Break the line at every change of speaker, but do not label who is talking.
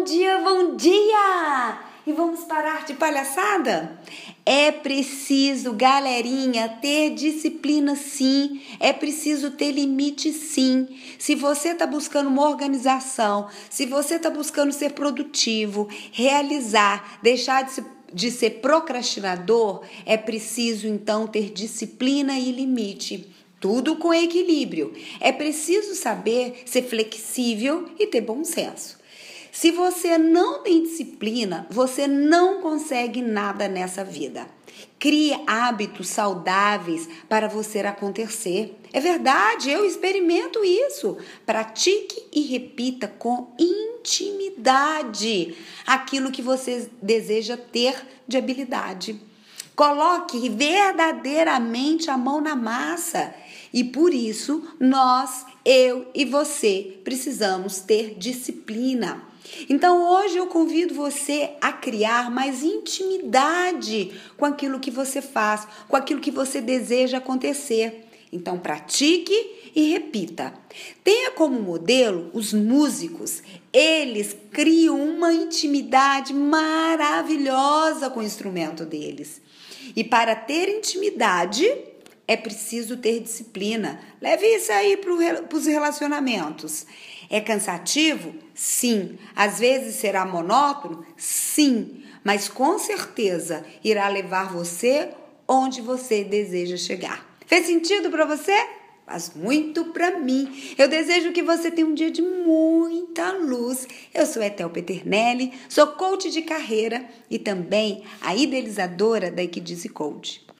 bom dia, bom dia! E vamos parar de palhaçada? É preciso, galerinha, ter disciplina sim. É preciso ter limite sim. Se você está buscando uma organização, se você está buscando ser produtivo, realizar, deixar de se de ser procrastinador, é preciso então ter disciplina e limite. Tudo com equilíbrio. É preciso saber ser flexível e ter bom senso. Se você não tem disciplina, você não consegue nada nessa vida. Crie hábitos saudáveis para você acontecer. É verdade, eu experimento isso. Pratique e repita com intimidade aquilo que você deseja ter de habilidade. Coloque verdadeiramente a mão na massa. E por isso, nós, eu e você, precisamos ter disciplina. Então hoje eu convido você a criar mais intimidade com aquilo que você faz, com aquilo que você deseja acontecer. Então pratique e repita. Tenha como modelo os músicos. Eles criam uma intimidade maravilhosa com o instrumento deles. E para ter intimidade, é preciso ter disciplina. Leve isso aí para os relacionamentos. É cansativo? Sim. Às vezes será monótono? Sim. Mas com certeza irá levar você onde você deseja chegar. Fez sentido para você? Faz muito para mim. Eu desejo que você tenha um dia de muita luz. Eu sou Etel Peternelli, sou coach de carreira e também a idealizadora da Equidize Coach.